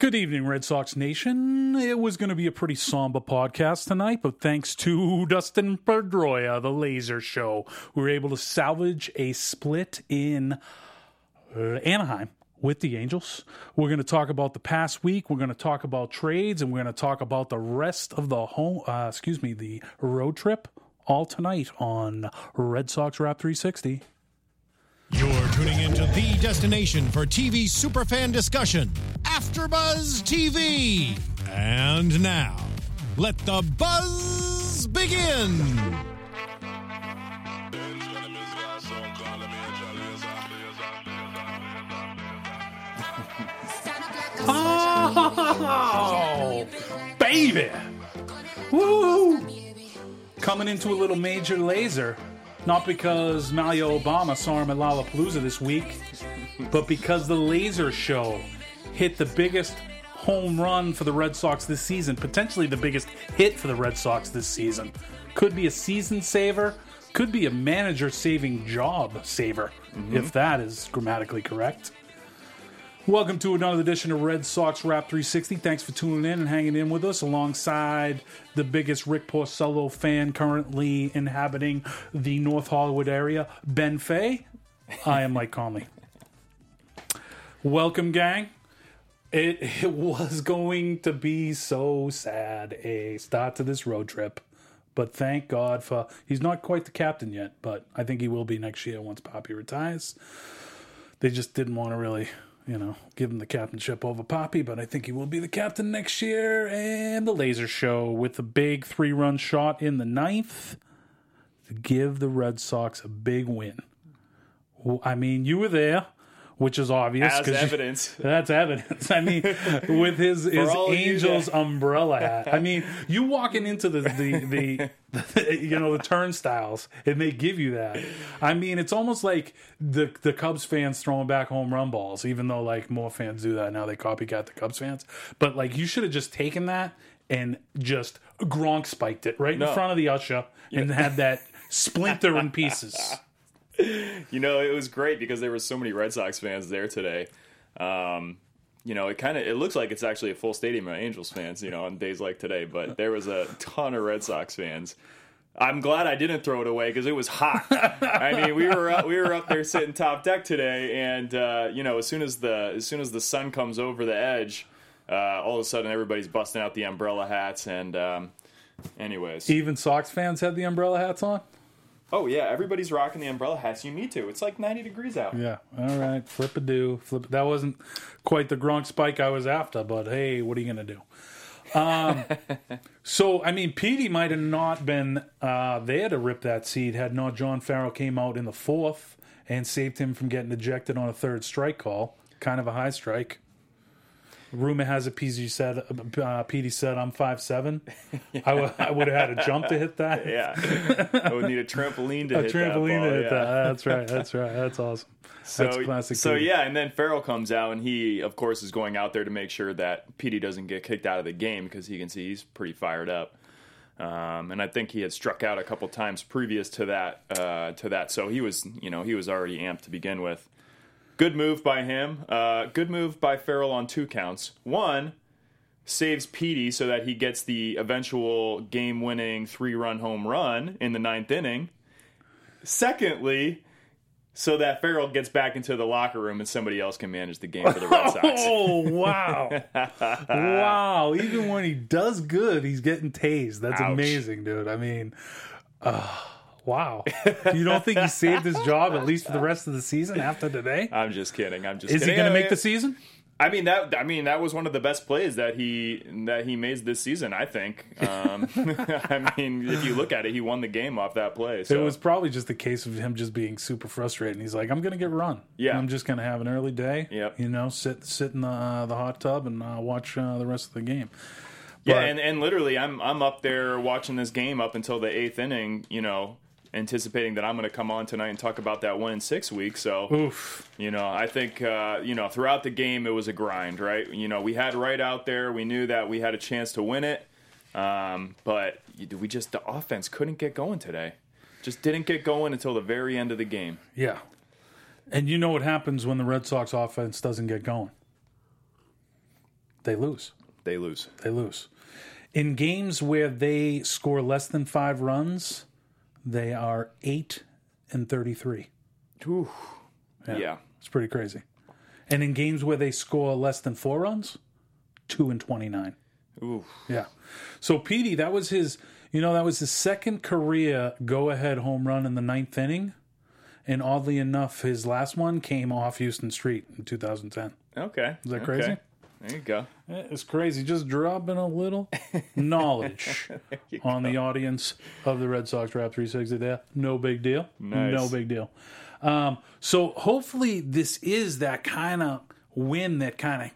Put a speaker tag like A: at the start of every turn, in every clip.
A: Good evening, Red Sox Nation. It was going to be a pretty somber podcast tonight, but thanks to Dustin Pedroia, the Laser Show, we were able to salvage a split in uh, Anaheim with the Angels. We're going to talk about the past week. We're going to talk about trades, and we're going to talk about the rest of the home. Uh, excuse me, the road trip. All tonight on Red Sox Wrap 360.
B: You're tuning into the destination for TV superfan discussion, AfterBuzz TV. And now, let the buzz begin.
A: Oh, baby! Woo! Coming into a little major laser. Not because Malia Obama saw him at Lollapalooza this week, but because the laser show hit the biggest home run for the Red Sox this season, potentially the biggest hit for the Red Sox this season. Could be a season saver, could be a manager saving job saver, if mm-hmm. that is grammatically correct. Welcome to another edition of Red Sox Wrap 360. Thanks for tuning in and hanging in with us alongside the biggest Rick Porcello fan currently inhabiting the North Hollywood area, Ben Fay. I am Mike Conley. Welcome, gang. It, it was going to be so sad a start to this road trip, but thank God for he's not quite the captain yet, but I think he will be next year once Papi retires. They just didn't want to really you know, give him the captainship over Papi, but I think he will be the captain next year. And the laser show with the big three run shot in the ninth to give the Red Sox a big win. I mean, you were there, which is obvious.
C: As
A: 'cause you-
C: evidence.
A: that's evidence. I mean, with his, his Angels umbrella hat. I mean, you walking into the, the, the, you know, the turnstiles and they give you that. I mean, it's almost like the, the Cubs fans throwing back home run balls, even though like more fans do that now. They copycat the Cubs fans. But like, you should have just taken that and just Gronk spiked it right in
C: No.
A: front of the usher and had that splinter in pieces.
C: You know, it was great because there were so many Red Sox fans there today. Um, you know, it kind of it looks like it's actually a full stadium of Angels fans. You know, on days like today, but there was a ton of Red Sox fans. I'm glad I didn't throw it away because it was hot. I mean, we were up, we were up there sitting top deck today, and uh, you know, as soon as the as soon as the sun comes over the edge, uh, all of a sudden everybody's busting out the umbrella hats. And um, anyways,
A: Even Sox fans had the umbrella hats on.
C: Oh yeah, everybody's rocking the umbrella hats. You need to. It's like 90 degrees out.
A: Yeah. All right. Flip a do. Flip. That wasn't quite the Gronk spike I was after, but hey, what are you gonna do? Um, so I mean, Petey might have not been uh, there to rip that seed had not John Farrell came out in the fourth and saved him from getting ejected on a third strike call. Kind of a high strike. Rumor has it, PZ said, uh, Petey said, "I'm five seven. I would would have had a jump to hit that.
C: Yeah, I would need a trampoline to
A: a
C: hit
A: trampoline
C: that ball,
A: to hit
C: yeah.
A: that. That's right. That's right. That's awesome.
C: So,
A: That's classic.
C: So yeah, and then Farrell comes out, and he, of course, is going out there to make sure that Petey doesn't get kicked out of the game because he can see he's pretty fired up. Um, and I think he had struck out a couple times previous to that. Uh, to that, so he was, you know, he was already amped to begin with. Good move by him. Uh, good move by Farrell on two counts. One saves Petey so that he gets the eventual game-winning three-run home run in the ninth inning. Secondly, so that Farrell gets back into the locker room and somebody else can manage the game for the Red Sox.
A: Oh wow, wow! Even when he does good, he's getting tased. That's
C: Ouch.
A: amazing, dude. I mean, uh, wow. You don't think he saved his job at least for the rest of the season after today?
C: I'm just kidding. I'm just kidding.
A: Is he going to make the season?
C: I mean that. I mean that was one of the best plays that he that he made this season. I think. Um, I mean, if you look at it, he won the game off that play. So.
A: It was probably just a case of him just being super frustrated. And he's like, "I'm going to get run.
C: Yeah.
A: I'm just going to have an early day.
C: Yep.
A: You know, sit sit in the uh, the hot tub and uh, watch uh, the rest of the game."
C: Yeah, and, and literally, I'm I'm up there watching this game up until the eighth inning. You know, anticipating that I'm going to come on tonight and talk about that one in six weeks. So,
A: Oof.
C: you know, I think uh, you know throughout the game it was a grind, right? You know, we had right out there. We knew that we had a chance to win it, um, but we just the offense couldn't get going today. Just didn't get going until the very end of the game.
A: Yeah. And you know what happens when the Red Sox offense doesn't get going? they lose.
C: They lose.
A: They lose. In games where they score less than five runs, they are eight and thirty-three. Ooh.
C: Yeah.
A: It's pretty crazy. And in games where they score less than four runs, two and twenty-nine.
C: Ooh.
A: Yeah. So Petey, that was his. You know, that was his second career go-ahead home run in the ninth inning, and oddly enough, his last one came off Huston Street in 2010.
C: Okay. Is
A: that crazy?
C: There you go.
A: It's crazy. Just dropping a little knowledge on the audience of the Red Sox Rap 360 there. No big deal.
C: Nice.
A: No big deal. Um, so hopefully this is that kind of win that kind of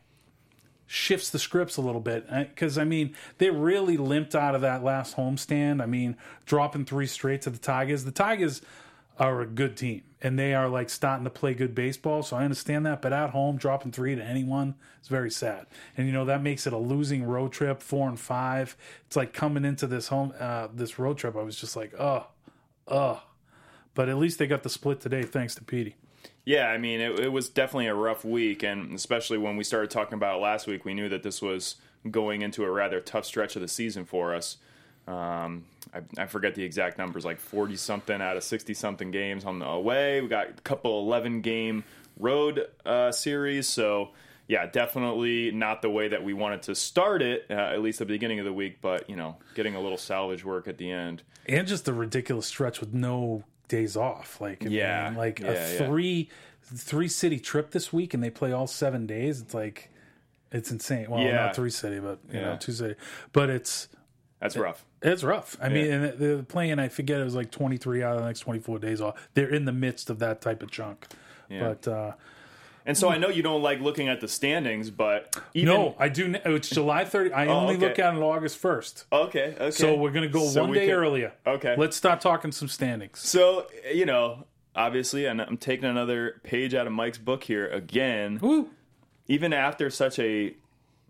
A: shifts the scripts a little bit. Because, I mean, they really limped out of that last homestand. I mean, dropping three straight to the Tigers. The Tigers are a good team and they are like starting to play good baseball. So I understand that. But at home, dropping three to anyone is very sad. And, you know, that makes it a losing road trip, four and five. It's like coming into this home, uh, this road trip, I was just like, oh, oh. But at least they got the split today, thanks to Petey.
C: Yeah, I mean, it, it was definitely a rough week, and especially when we started talking about last week, we knew that this was going into a rather tough stretch of the season for us. Um, I, I forget the exact numbers, like 40 something out of 60 something games on the away. We got a couple 11 game road uh, series. So, yeah, definitely not the way that we wanted to start it, uh, at least at the beginning of the week, but, you know, getting a little salvage work at the end.
A: And just a ridiculous stretch with no days off. Like,
C: Yeah.
A: like
C: Yeah,
A: a
C: yeah.
A: three, three city trip this week and they play all seven days. It's like, it's insane. Well,
C: Yeah.
A: not three city, but, you know,
C: Yeah.
A: two city. But it's,
C: That's rough.
A: It's rough. I mean,
C: Yeah.
A: and they're playing. I forget it was like 23 out of the next 24 days off. They're in the midst of that type of chunk. But uh,
C: And so I know you don't like looking at the standings, but even.
A: no, I do. It's July 30. I only
C: Oh, okay.
A: look at it August 1st.
C: Okay, okay.
A: So we're gonna go
C: So
A: one day
C: can-
A: earlier.
C: Okay.
A: Let's start talking some standings.
C: So, you know, obviously, and I'm taking another page out of Mike's book here again.
A: Woo!
C: Even after such a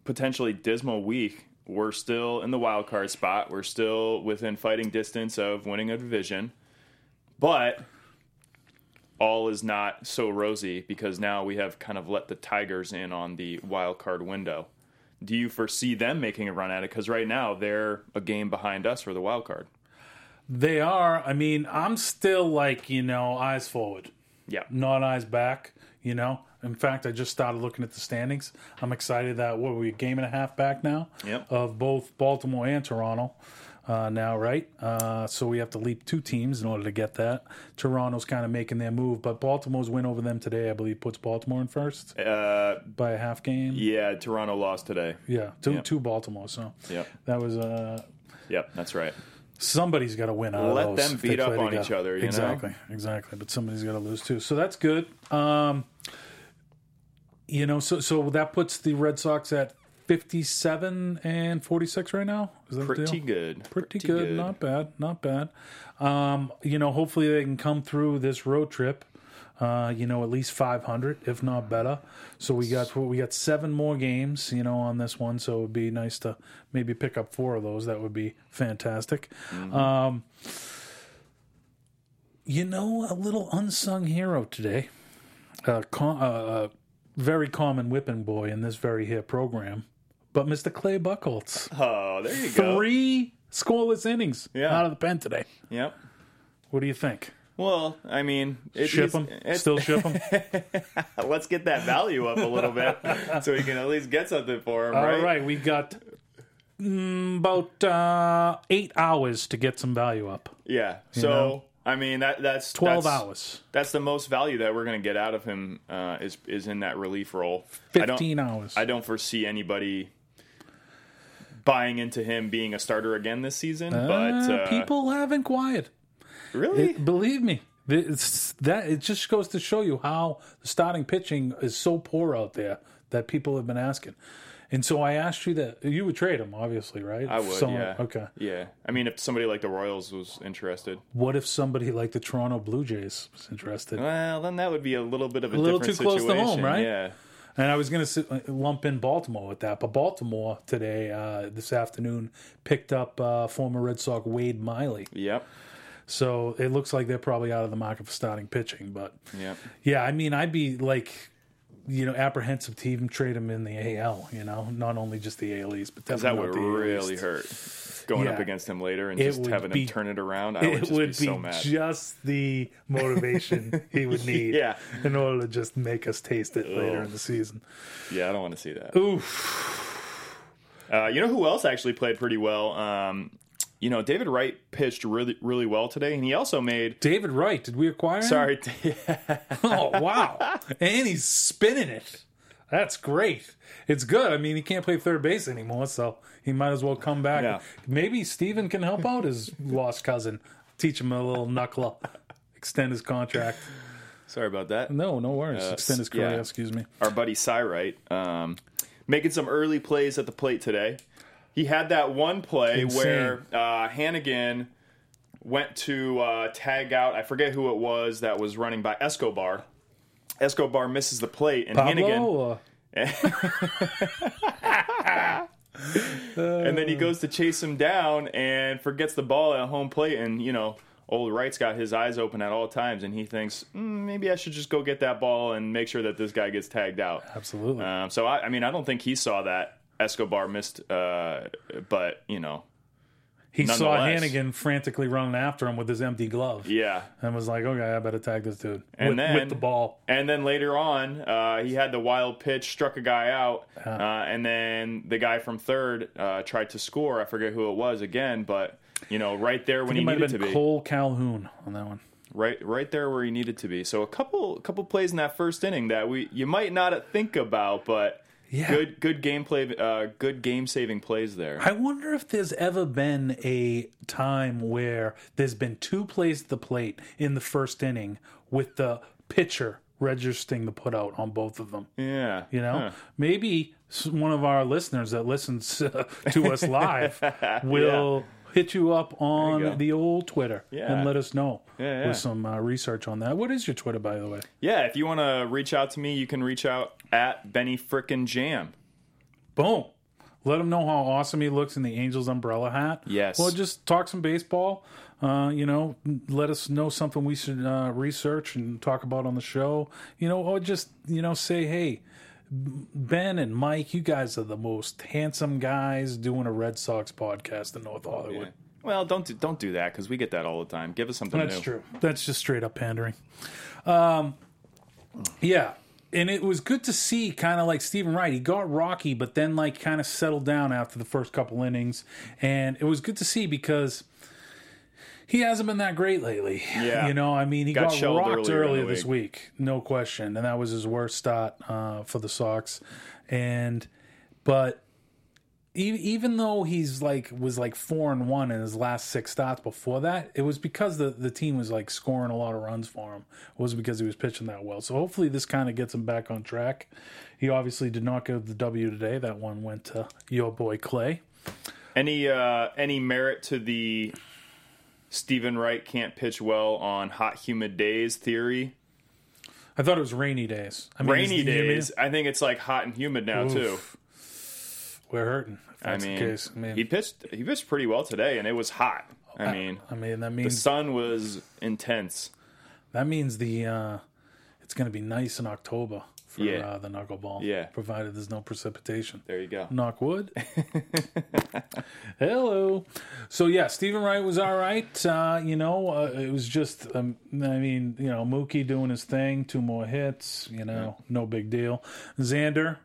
C: potentially dismal week, we're still in the wild card spot. We're still within fighting distance of winning a division. But all is not so rosy because now we have kind of let the Tigers in on the wild card window. Do you foresee them making a run at it? Because right now they're a game behind us for the wild card.
A: They are. I mean, I'm still like you know, eyes forward,
C: Yeah.
A: not eyes back. You know. In fact, I just started looking at the standings. I'm excited that what are we a game and a half back now
C: Yep.
A: of both Baltimore and Toronto. Uh, now, right? Uh, so we have to leap two teams in order to get that. Toronto's kind of making their move, but Baltimore's win over them today, I believe, puts Baltimore in first
C: Uh,
A: by a half game.
C: yeah, Toronto lost today.
A: Yeah, to,
C: Yep.
A: to Baltimore. So
C: Yep.
A: that was uh,
C: Yep, that's right.
A: somebody's got to win out
C: Let them beat up on
A: together.
C: each other, you know?
A: exactly, exactly. But somebody's got to lose too, so that's good. Um, you know, so so that puts the Red Sox at fifty-seven and forty-six right now. Is that
C: Pretty good.
A: Pretty, good. Not bad. Not bad. Um, you know, hopefully they can come through this road trip. Uh, you know, at least 500, if not better. So we got we got seven more games, you know, on this one. So it would be nice to maybe pick up four of those. That would be fantastic. Um, you know, a little unsung hero today, uh, com- uh, uh, very common whipping boy in this very here program, but Mr. Clay Buchholz
C: Oh, there you go.
A: three scoreless innings
C: Yeah.
A: out of the pen today.
C: Yep.
A: What do you think?
C: Well, I mean, it,
A: Ship
C: it's-
A: them? Still ship them?
C: let's get that value up a little bit so we can at least get something for him,
A: All
C: right?
A: right, we got mm, about uh, eight hours to get some value up.
C: Yeah. So,
A: know?
C: I mean, that that's
A: 12
C: that's,
A: hours.
C: That's the most value that we're going to get out of him uh, is is in that relief role. I don't,
A: 15 hours.
C: I don't foresee anybody buying into him being a starter again this season. but
A: Uh,
C: uh,
A: people have inquired.
C: really,
A: It- believe me, it's, that it just goes to show you how starting pitching is so poor out there that people have been asking. And so I asked you that you would trade him, obviously, right?
C: I would.
A: Someone-
C: yeah.
A: Okay.
C: Yeah. I mean, if somebody like the Royals was interested,
A: What if somebody like the Toronto Blue Jays was interested?
C: well, then that would be a little bit of a,
A: little
C: different
A: too close to home,
C: situation.
A: right?
C: Yeah.
A: And I was going to lump in Baltimore with that, but Baltimore today, uh, this afternoon, picked up uh, former Red Sox Wade Miley.
C: Yep.
A: So it looks like they're probably out of the market for starting pitching. But
C: Yep.
A: yeah, I mean, I'd be like, you know, apprehensive to even trade him in the AL. You know, not only just the AL East, but
C: that would
A: the
C: really hurt going up against him later and
A: It
C: just having
A: be-
C: him turn it around. I would
A: It would
C: be so mad.
A: just the motivation he would need
C: Yeah.
A: in order to just make us taste it later in the season.
C: Yeah, I don't want to see that.
A: Oof.
C: Uh, you know who else actually played pretty well? Um, you know, David Wright pitched really, really well today, and he also made.
A: David Wright, did we acquire him?
C: Sorry,
A: Oh, wow. and he's spinning it. That's great. It's good. I mean, he can't play third base anymore, so he might as well come back.
C: Yeah.
A: Maybe Steven can help out his lost cousin, teach him a little knuckle. extend his contract.
C: sorry about that.
A: No, no worries. extend his career,
C: yeah.
A: excuse me.
C: Our buddy Cy Wright, um, making some early plays at the plate today. He had that one play
A: Insane.
C: where uh, Hanigan went to uh, tag out. I forget who it was that was running by Escobar. Escobar misses the plate, and Hanigan.
A: Pablo, uh,
C: and then he goes to chase him down and forgets the ball at home plate and you know old wright's got his eyes open at all times and he thinks mm, maybe i should just go get that ball and make sure that this guy gets tagged out
A: absolutely.
C: um, so I, I mean i don't think he saw that escobar missed uh, but you know
A: he saw. Hanigan frantically running after him with his empty glove
C: yeah
A: and was like, okay, I better tag this dude
C: And
A: with,
C: then-
A: with the ball.
C: And then later on, uh, he had the wild pitch, struck a guy out, uh, and then the guy from third uh, tried to score. I forget who it was again, but you know, right there when he
A: might
C: needed
A: have
C: to
A: been
C: be,
A: Cole Calhoun on that one.
C: right, right there where he needed to be. So a couple, couple plays in that first inning that we you might not think about, but
A: Yeah.
C: good, good gameplay, uh, good game saving plays there.
A: I wonder if there's ever been a time where there's been two plays at the plate in the first inning with the pitcher registering the put out on both of them.
C: yeah,
A: You know,
C: Huh.
A: maybe one of our listeners that listens uh, to us live will hit you up on
C: go.
A: the old Twitter
C: Yeah.
A: and let us know
C: Yeah, yeah.
A: with some uh, research on that. What is your Twitter, by the way?
C: yeah. If you want to reach out to me, you can reach out at Benny Frickin' Jam.
A: Boom. Let him know how awesome he looks in the Angels umbrella hat.
C: Yes.
A: Well, just talk some baseball. Uh, you know, let us know something we should uh, research and talk about on the show. You know, or just you know say, hey, Ben and Mike, you guys are the most handsome guys doing a Red Sox podcast in North Hollywood.
C: Well, don't do, don't do that because we get that all the time. Give us something
A: That's
C: new.
A: true. That's just straight up pandering. Um, yeah. And it was good to see kind of like Steven Wright. He got rocky, but then like kind of settled down after the first couple innings. And it was good to see because he hasn't been that great lately.
C: Yeah.
A: You know, I mean, he
C: Got
A: got, rocked
C: earlier
A: this
C: week.
A: no question. And that was his worst start uh, for the Sox. And, but e- even though he's like was like four and one in his last six starts before that, it was because the the team was like scoring a lot of runs for him. It wasn't because he was pitching that well. So hopefully this kind of gets him back on track. He obviously did not get the W today. That one went to your boy Clay.
C: Any uh, any merit to the Steven Wright can't pitch well on hot humid days theory?
A: I thought it was rainy days. I mean,
C: Rainy
A: the humid-
C: days. I think it's like hot and humid now too.
A: We're hurting.
C: I
A: that's
C: mean,
A: the case. I mean,
C: he pitched he pitched pretty well today, and it was hot. I mean,
A: I mean that means the
C: sun was intense.
A: that means the uh, it's going to be nice in October for
C: Yeah.
A: uh, the knuckleball.
C: Yeah.
A: provided there's no precipitation.
C: There you go.
A: knock wood. Hello. So yeah, Steven Wright was all right. Uh, you know, uh, it was just, um, I mean, you know, Mookie doing his thing, two more hits. You know, no big deal. Xander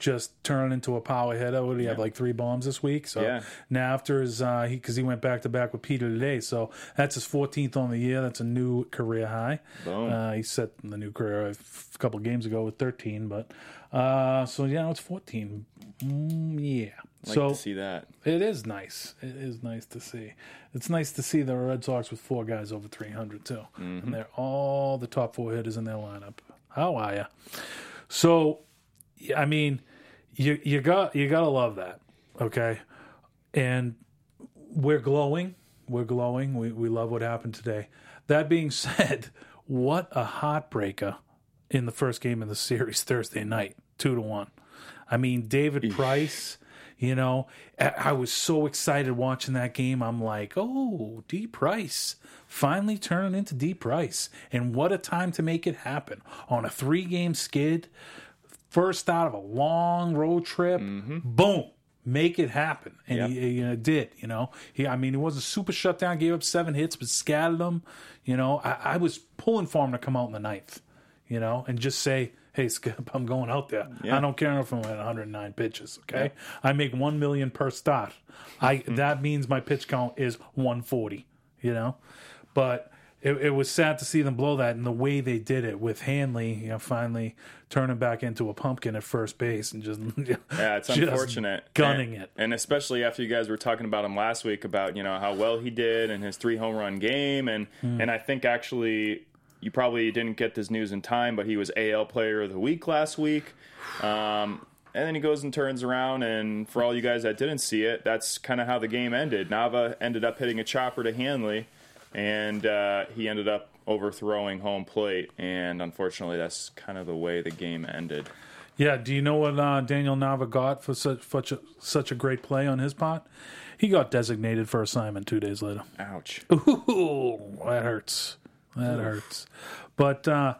A: just turned into a power hitter. What did he have like three bombs this week? So
C: Yeah.
A: now after his, uh, he because he went back to back with Peter today, so that's his 14th on the year. That's a new career high. Uh, he set the new career a f- couple games ago with 13, but uh, so yeah, it's 14. Mm, yeah.
C: Like
A: so
C: to see that.
A: it is nice. It is nice to see. It's nice to see the Red Sox with four guys over 300 too, and they're all the top four hitters in their lineup. How are you? So, I mean, you you got you gotta love that, okay? And we're glowing. We're glowing. We we love what happened today. That being said, what a heartbreaker in the first game of the series Thursday night, two to one. I mean, David Price. You know, I I was so excited watching that game. I'm like, oh, D Price finally turning into D Price. And what a time to make it happen on a three game skid. First out of a long road trip. Boom. Make it happen, and
C: Yep.
A: he, you know, did. You know, he. I mean, he was a super shutdown. Gave up seven hits, but scattered them. You know, I, I was pulling for him to come out in the ninth. You know, and just say, "Hey, Skip, I'm going out there.
C: Yeah.
A: I don't care if I'm at 109 pitches. Okay, I make one million per start. I
C: Mm-hmm.
A: that means my pitch count is 140. You know, but it, it was sad to see them blow that and the way they did it with Hanley, you know, finally turning back into a pumpkin at first base and just
C: Yeah, it's
A: just
C: unfortunate.
A: gunning
C: and,
A: it.
C: And especially after you guys were talking about him last week about, you know, how well he did and his three home run game and
A: Hmm.
C: and I think actually you probably didn't get this news in time, but he was AL player of the week last week. Um and then he goes and turns around, and for all you guys that didn't see it, that's kind of how the game ended. Nava ended up hitting a chopper to Hanley, and uh, he ended up overthrowing home plate. And unfortunately, that's kind of the way the game ended.
A: Yeah, do you know what uh, Daniel Nava got for such such a, such a great play on his part? He got designated for assignment two days later.
C: Ouch.
A: Ooh, that hurts. That hurts. But uh,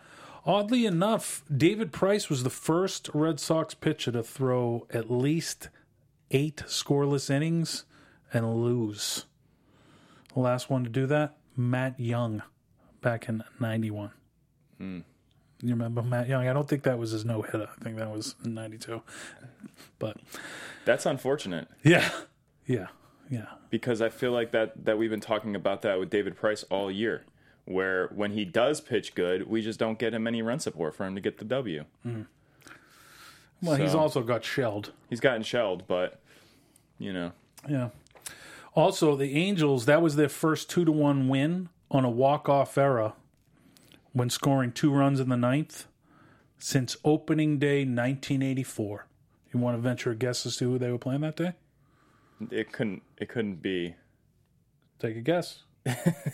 A: oddly enough, David Price was the first Red Sox pitcher to throw at least eight scoreless innings and lose. The last one to do that, Matt Young, back in '91. Hmm. You remember Matt Young? I don't think that was his no hitter. I think that was in '92. But
C: That's unfortunate.
A: yeah, yeah, yeah.
C: because I feel like that that we've been talking about that with David Price all year, where when he does pitch good, we just don't get him any run support for him to get the W. Mm.
A: Well, he's also got shelled.
C: He's gotten shelled, but you know,
A: Yeah. Also, the Angels, that was their first two to one win on a walk off era when scoring two runs in the ninth since opening day 1984. You want to venture a guess as to who they were playing that day?
C: it couldn't it couldn't be.
A: Take a guess.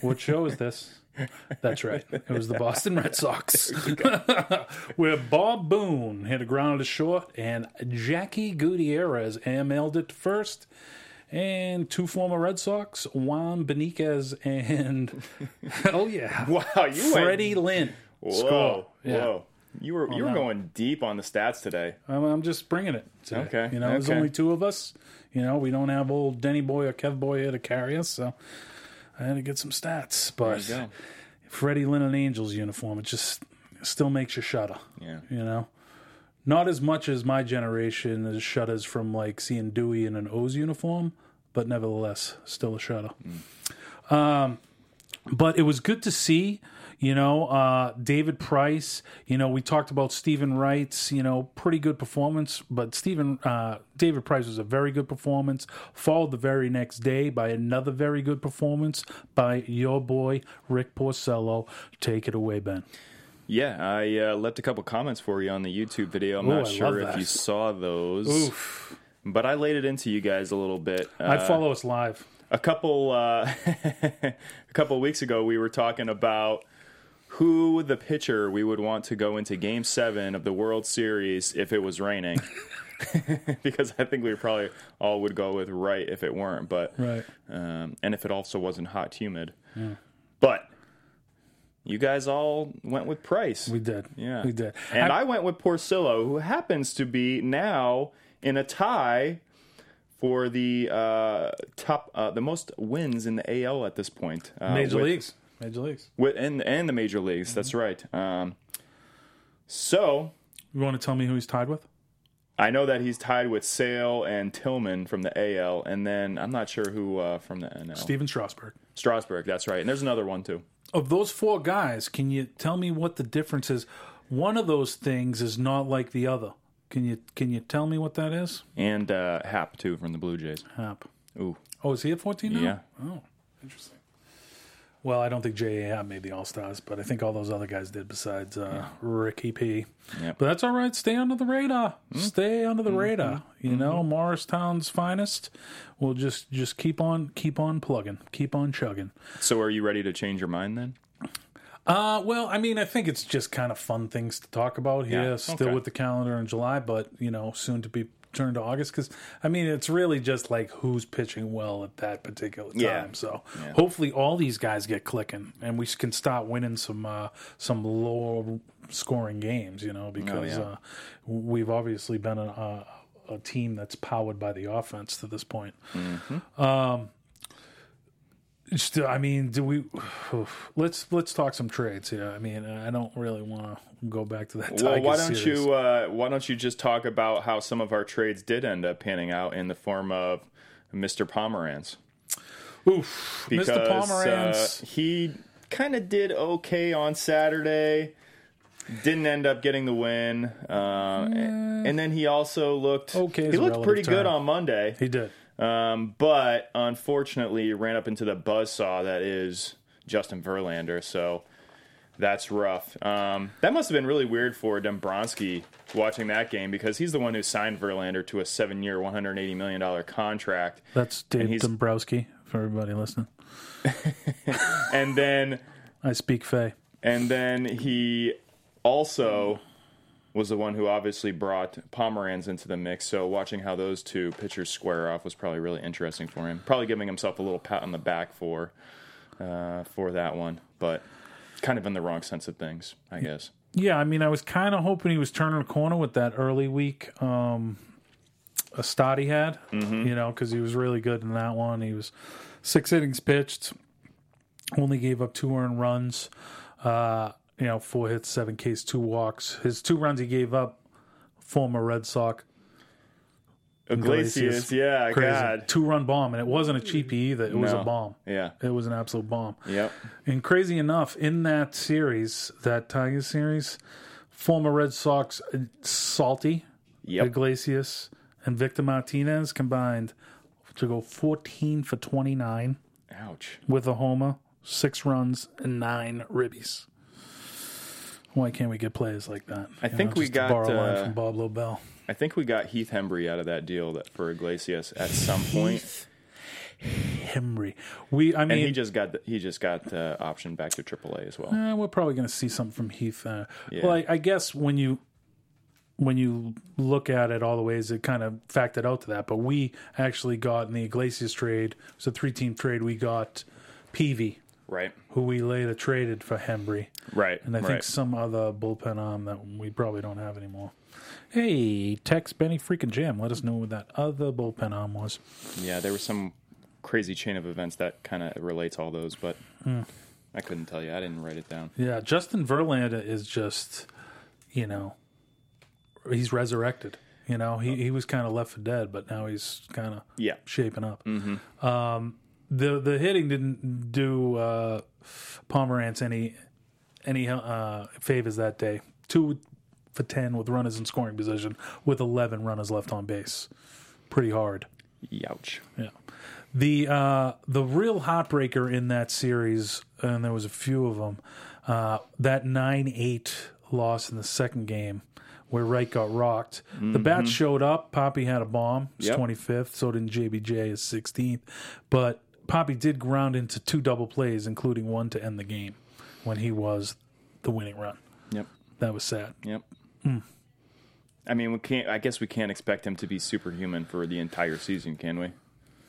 A: what show is this? That's right. It was the Boston Red Sox. Where Bob Boone hit a ground to short and Jackie Gutierrez ML'd it to first. And two former Red Sox, Juan Beniquez and, oh yeah,
C: Wow, you
A: Freddie
C: went,
A: Lynn.
C: whoa.
A: Yeah.
C: whoa. You were you were
A: that
C: going deep on the stats today.
A: I'm, I'm just bringing it. today.
C: Okay,
A: You know, there's only two of us. You know, we don't have old Denny Boy or Kev Boy here to carry us, so I had to get some stats. But
C: There you go.
A: Freddie Lynn and Angels uniform, it just still makes you shudder.
C: Yeah.
A: You know? Not as much as my generation as shudders from like seeing Dewey in an O's uniform, but nevertheless, still a shudder. Um, but it was good to see, you know, uh, David Price. You know, we talked about Steven Wright's, you know, pretty good performance, but Steven uh, David Price was a very good performance. Followed the very next day by another very good performance by your boy Rick Porcello. Take it away, Ben.
C: Yeah, I uh, left a couple comments for you on the YouTube video. I'm
A: Ooh,
C: not
A: I
C: sure if you saw those,
A: Oof.
C: but I laid it into you guys a little bit. Uh,
A: I'd follow us live.
C: a couple uh, a couple weeks ago we were talking about who the pitcher we would want to go into game 7 of the World Series if it was raining. because I think we probably all would go with right if it weren't, but
A: Right.
C: um, and if it also wasn't hot humid. But you guys all went with Price.
A: We did.
C: Yeah.
A: We did.
C: And I, went with Porcello, who happens to be now in a tie for the uh, top, uh, the most wins in the AL at this point. Uh,
A: Major
C: with-
A: Leagues. Major Leagues.
C: With, and, and the major leagues. That's right. Um, so
A: You want to tell me who he's tied with?
C: I know that he's tied with Sale and Tillman from the AL, and then I'm not sure who uh, from the NL.
A: Stephen Strasburg.
C: Strasburg. That's right. And there's another one too.
A: Of those four guys, can you tell me what the difference is? One of those things is not like the other. Can you can you tell me what that is?
C: And uh, Happ too from the Blue Jays.
A: Happ.
C: Ooh.
A: Oh, is he at 14 now?
C: Yeah.
A: Oh, interesting. Well, I don't think J.A. Made the All Stars, but I think all those other guys did besides uh, Ricky P.
C: Yep.
A: But that's all right. Stay under the radar. Stay under the radar. You know, Morristown's finest. We'll just just keep on keep on plugging, keep on chugging.
C: So are you ready to change your mind then?
A: Uh, well, I mean, I think it's just kind of fun things to talk about here.
C: Yeah,
A: Still
C: okay.
A: with the calendar in July, but you know, soon to be turn to August because I mean it's really just like who's pitching well at that particular time.
C: Yeah.
A: So hopefully all these guys get clicking and we can start winning some uh, some lower scoring games. You know because
C: yeah.
A: uh, we've obviously been a, a, a team that's powered by the offense to this point. Um, just, I mean, do we? Let's let's talk some trades here. I mean, I don't really want to go back to that.
C: Well, why don't
A: series.
C: you uh, why don't you just talk about how some of our trades did end up panning out in the form of Mr. Pomeranz?
A: Oof,
C: Because
A: Mr. Pomeranz.
C: uh, he kind of did okay on Saturday. Didn't end up getting the win, uh, and then he also looked
A: Okay
C: He looked pretty good on Monday.
A: he did.
C: Um, but unfortunately, ran up into the buzzsaw that is Justin Verlander. So that's rough. Um, that must have been really weird for Dombrowski watching that game because he's the one who signed Verlander to a seven-year, one hundred eighty million dollar contract,
A: That's Dave Dombrowski for everybody listening.
C: and then
A: I speak Fay.
C: and then he also was the one who obviously brought Pomeranz into the mix. So watching how those two pitchers square off was probably really interesting for him. Probably giving himself a little pat on the back for uh, for that one, but kind of in the wrong sense of things, I guess.
A: Yeah, I mean, I was kind of hoping he was turning a corner with that early week um, a start he had,
C: Mm-hmm.
A: you know, because he was really good in that one. He was six innings pitched, only gave up two earned runs, uh, you know, four hits, seven Ks, two walks. His two runs he gave up, former Red Sox.
C: Iglesias, yeah,
A: Crazy.
C: God,
A: Two run bomb, and it wasn't a cheapie either. It was a bomb.
C: yeah,
A: It was an absolute bomb.
C: yep,
A: And crazy enough, in that series, that Tigers series, former Red Sox uh, Salty,
C: yep.
A: Iglesias, and Victor Martinez combined to go 14 for 29
C: Ouch.
A: with a homer, six runs, and nine ribbies. Why can't we get plays like that?
C: I
A: You
C: think we got,
A: borrow
C: uh,
A: from Bob Lobel.
C: I think we got Heath Hembree out of that deal that for Iglesias at some point,
A: Henry. We, I
C: and
A: mean,
C: he just got the, he just got the option back to AAA as well.
A: Eh, we're probably going to see something from Heath. Uh,
C: Yeah.
A: Well, I, I guess when you when you look at it all the ways, it kind of factored out to that. But we actually got in the Iglesias trade. It was a three team trade. We got Peavy,
C: Right,
A: who we later traded for Hembree,
C: right,
A: and I
C: right.
A: think some other bullpen arm that we probably don't have anymore. Hey, text Benny freaking Jam. Let us know what that other bullpen arm was.
C: Yeah, there was some crazy chain of events that kind of relates all those, but
A: Hmm.
C: I couldn't tell you. I didn't write it down.
A: Yeah, Justin Verlander is just, you know, he's resurrected. You know, he, he was kind of left for dead, but now he's kind of
C: Yeah,
A: shaping up. Um, the the hitting didn't do uh, Pomeranz any any uh, favors that day. Two for ten with runners in scoring position, with eleven runners left on base. Pretty hard.
C: youch.
A: Yeah. The uh, the real heartbreaker in that series, and there was a few of them, uh, that nine eight loss in the second game where Wright got rocked. The bats showed up. Papi had a bomb, his
C: Yep.
A: twenty fifth. So did JBJ, his sixteenth. But Papi did ground into two double plays, including one to end the game when he was the winning run.
C: Yep,
A: That was sad.
C: yep.
A: Hmm.
C: I mean, we can't. I guess we can't expect him to be superhuman for the entire season, can we?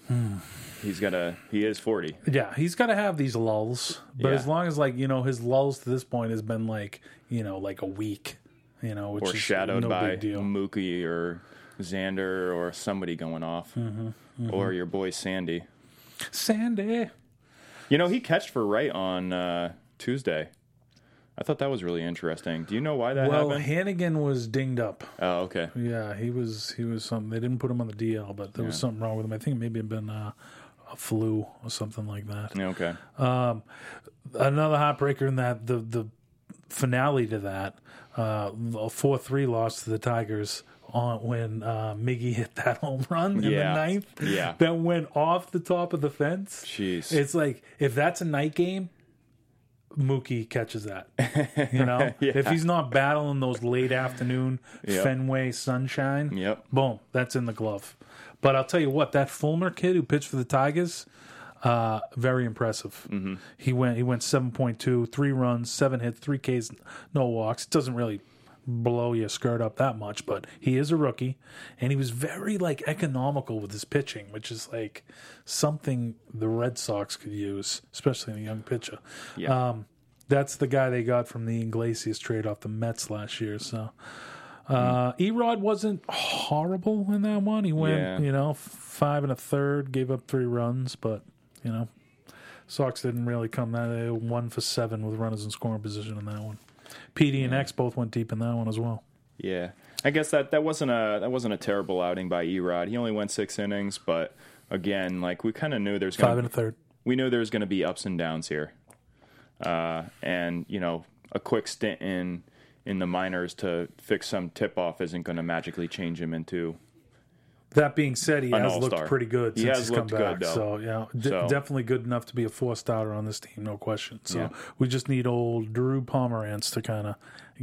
A: Hmm.
C: He's got a. He is forty.
A: Yeah, he's got to have these lulls, but
C: Yeah.
A: as long as like you know his lulls to this point has been like you know like a week, you know, which
C: or
A: is
C: shadowed
A: no
C: by
A: big deal.
C: Mookie or Xander or somebody going off,
A: Mm-hmm,
C: or your boy Sandy.
A: Sandy,
C: You know, he catched for right on uh, Tuesday. I thought that was really interesting. Do you know why that happened?
A: well,
C: happened?
A: Hanigan was dinged up.
C: oh, okay.
A: Yeah, he was he was something. They didn't put him on the DL, but there was something wrong with him. I think maybe it had been uh, a flu or something like that.
C: Yeah, Okay.
A: Another heartbreaker in that the the finale to that uh, a four three loss to the Tigers on when uh, Miggy hit that home run in
C: Yeah.
A: the ninth.
C: Yeah.
A: that went off the top of the fence.
C: Jeez.
A: It's like if that's a night game, Mookie catches that. You know, if he's not battling those late afternoon
C: Yep.
A: Fenway sunshine,
C: Yep.
A: boom, that's in the glove. But I'll tell you what, that Fulmer kid who pitched for the Tigers, uh, very impressive.
C: Mm-hmm.
A: He went he went 7.2, three runs, seven hits, three Ks, no walks. It doesn't really blow your skirt up that much, but he is a rookie, and he was very like economical with his pitching, which is like something the Red Sox could use, especially in a young pitcher.
C: Yeah.
A: Um, that's the guy they got from the Iglesias trade off the Mets last year. So, uh, Erod wasn't horrible in that one. He went,
C: Yeah.
A: you know, five and a third, gave up three runs, but you know, Sox didn't really come that they one for seven with runners in scoring position in that one. PD and X both went deep in that one as well.
C: Yeah, I guess that that wasn't a that wasn't a terrible outing by Erod. He only went six innings, but again, like we kind of knew there's
A: Five
C: gonna,
A: and a third.
C: we knew there was going to be ups and downs here, uh, and you know a quick stint in in the minors to fix some tip off isn't going to magically change him into
A: That being said, he has
C: all-star.
A: looked pretty good
C: He
A: since
C: has
A: he's come
C: looked good,
A: back. so yeah, d-
C: So-
A: definitely good enough to be a four starter on this team, no question. So
C: Yeah.
A: we just need old Drew Pomeranz to kind of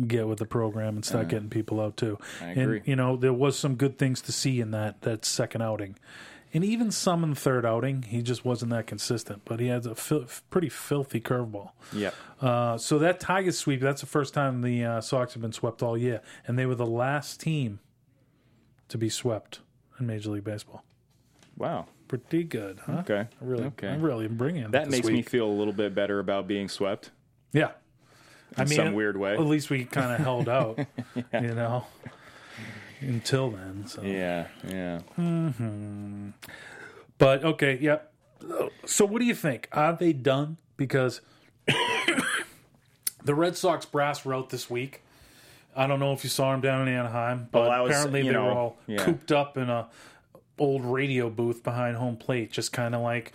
A: get with the program and start getting people out too. And you know, there was some good things to see in that that second outing. And even some in the third outing, he just wasn't that consistent. But he has a fil- pretty filthy curveball.
C: yeah.
A: Uh, so that Tigers sweep, that's the first time the uh, Sox have been swept all year. And they were the last team to be swept in Major League Baseball.
C: Wow.
A: Pretty good, huh?
C: Okay.
A: I really,
C: Okay.
A: I'm really bringing
C: That makes me feel a little bit better about being swept.
A: yeah. I mean,
C: some weird way.
A: At least we kind of held out, you know, until then. So.
C: Yeah, yeah. Mm-hmm.
A: But okay, yeah. So what do you think? Are they done? Because the Red Sox brass wrote this week. I don't know if you saw them down in Anaheim, but
C: Well, was-
A: apparently they
C: know,
A: were all
C: yeah.
A: cooped up in a old radio booth behind home plate, just kind of like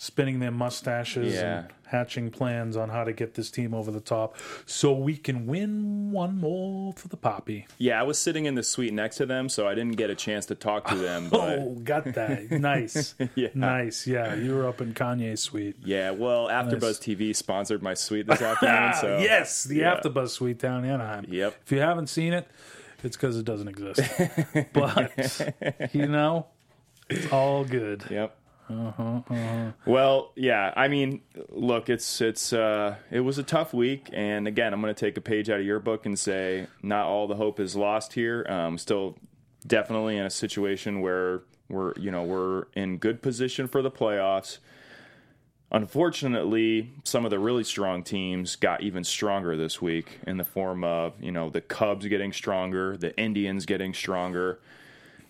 A: spinning their mustaches
C: Yeah.
A: and hatching plans on how to get this team over the top, so we can win one more for the Papi.
C: Yeah, I was sitting in the suite next to them, so I didn't get a chance to talk to them. Oh, but
A: Oh, got that. nice.
C: Yeah.
A: Nice. Yeah, you were up in Kanye's suite.
C: yeah, well, AfterBuzz TV sponsored my suite this afternoon. So
A: yes, the
C: yeah.
A: AfterBuzz suite down in Anaheim.
C: Yep.
A: If you haven't seen it, it's because it doesn't exist. but you know, it's all good.
C: Yep.
A: Uh-huh,
C: Well, yeah. I mean, look, it's it's uh, it was a tough week, and again, I'm going to take a page out of your book and say not all the hope is lost here. Um, still, definitely in a situation where we're you know we're in good position for the playoffs. Unfortunately, some of the really strong teams got even stronger this week in the form of you know the Cubs getting stronger, the Indians getting stronger.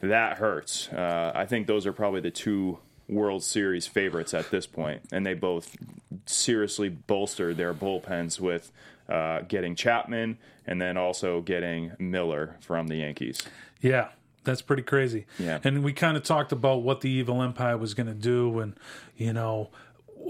C: That hurts. Uh, I think those are probably the two World Series favorites at this point, and they both seriously bolstered their bullpens with uh, getting Chapman and then also getting Miller from the Yankees.
A: Yeah, that's pretty crazy.
C: Yeah.
A: And we kind of talked about what the Evil Empire was going to do, and you know,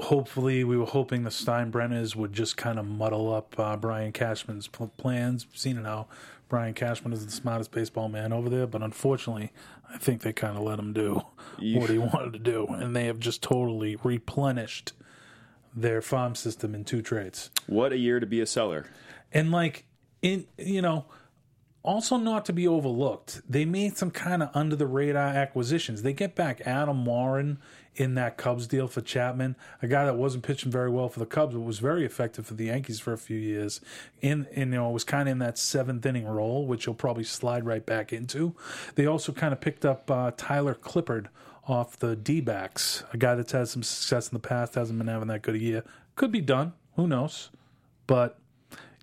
A: hopefully, we were hoping the Steinbrenners would just kind of muddle up uh, Brian Cashman's pl- plans. Seeing and how Brian Cashman is the smartest baseball man over there, but unfortunately, I think they kind of let him do what he wanted to do, and they have just totally replenished their farm system in two trades.
C: What a year to be a seller!
A: And like in you know, also not to be overlooked, they made some kind of under the radar acquisitions. They get back Adam Warren in that Cubs deal for Chapman, a guy that wasn't pitching very well for the Cubs, but was very effective for the Yankees for a few years. In, in you know, was kind of in that seventh inning role, which he'll probably slide right back into. They also kind of picked up uh, Tyler Clippard off the D backs, a guy that's had some success in the past, hasn't been having that good a year. Could be done. Who knows? But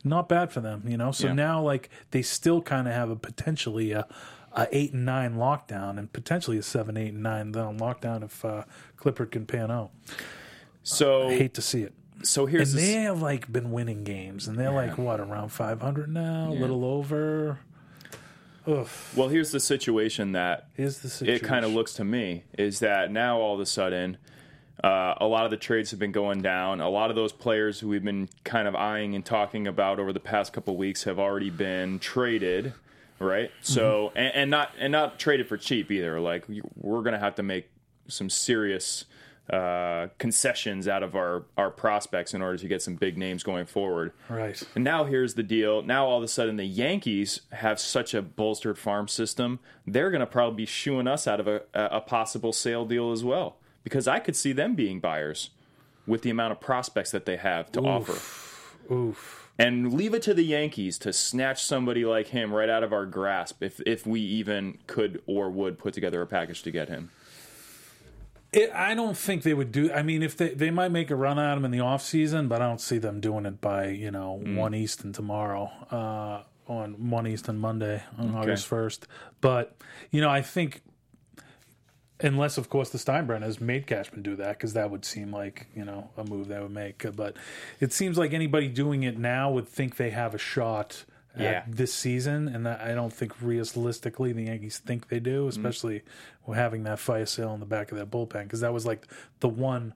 A: not bad for them, you know. So
C: Yeah.
A: now, like, they still kind of have a potentially a, a eight and nine lockdown, and potentially a seven, eight and nine then lockdown if uh, Clippard can pan out.
C: So,
A: I hate to see it.
C: so
A: And
C: here's the
A: they have like been winning games, and they're like what around five hundred now, a little over. Ugh,
C: well, here's the situation that
A: is the situation.
C: it kind of looks to me is that now all of a sudden uh, a lot of the trades have been going down a lot of those players who we've been kind of eyeing and talking about over the past couple weeks have already been traded right so and, and not and not traded for cheap either like we- we're gonna have to make some serious uh, concessions out of our our prospects in order to get some big names going forward
A: right.
C: and now here's the deal. Now all of a sudden the Yankees have such a bolstered farm system. They're going to probably be shooing us out of a, a possible sale deal as well because I could see them being buyers with the amount of prospects that they have to offer.
A: Oof.
C: And leave it to the Yankees to snatch somebody like him right out of our grasp if if we even could or would put together a package to get him.
A: It, I don't think they would do. I mean, if they they might make a run at him in the off season, but I don't see them doing it by you know
C: Mm.
A: one Eastern tomorrow, uh, on one Eastern Monday on August first. But you know, I think unless of course the Steinbrenners made Cashman do that because that would seem like you know a move they would make. Uh, but it seems like anybody doing it now would think they have a shot.
C: Yeah.
A: At this season, and that, I don't think realistically the Yankees think they do, mm-hmm. especially with having that fire sale in the back of that bullpen, because that was like the one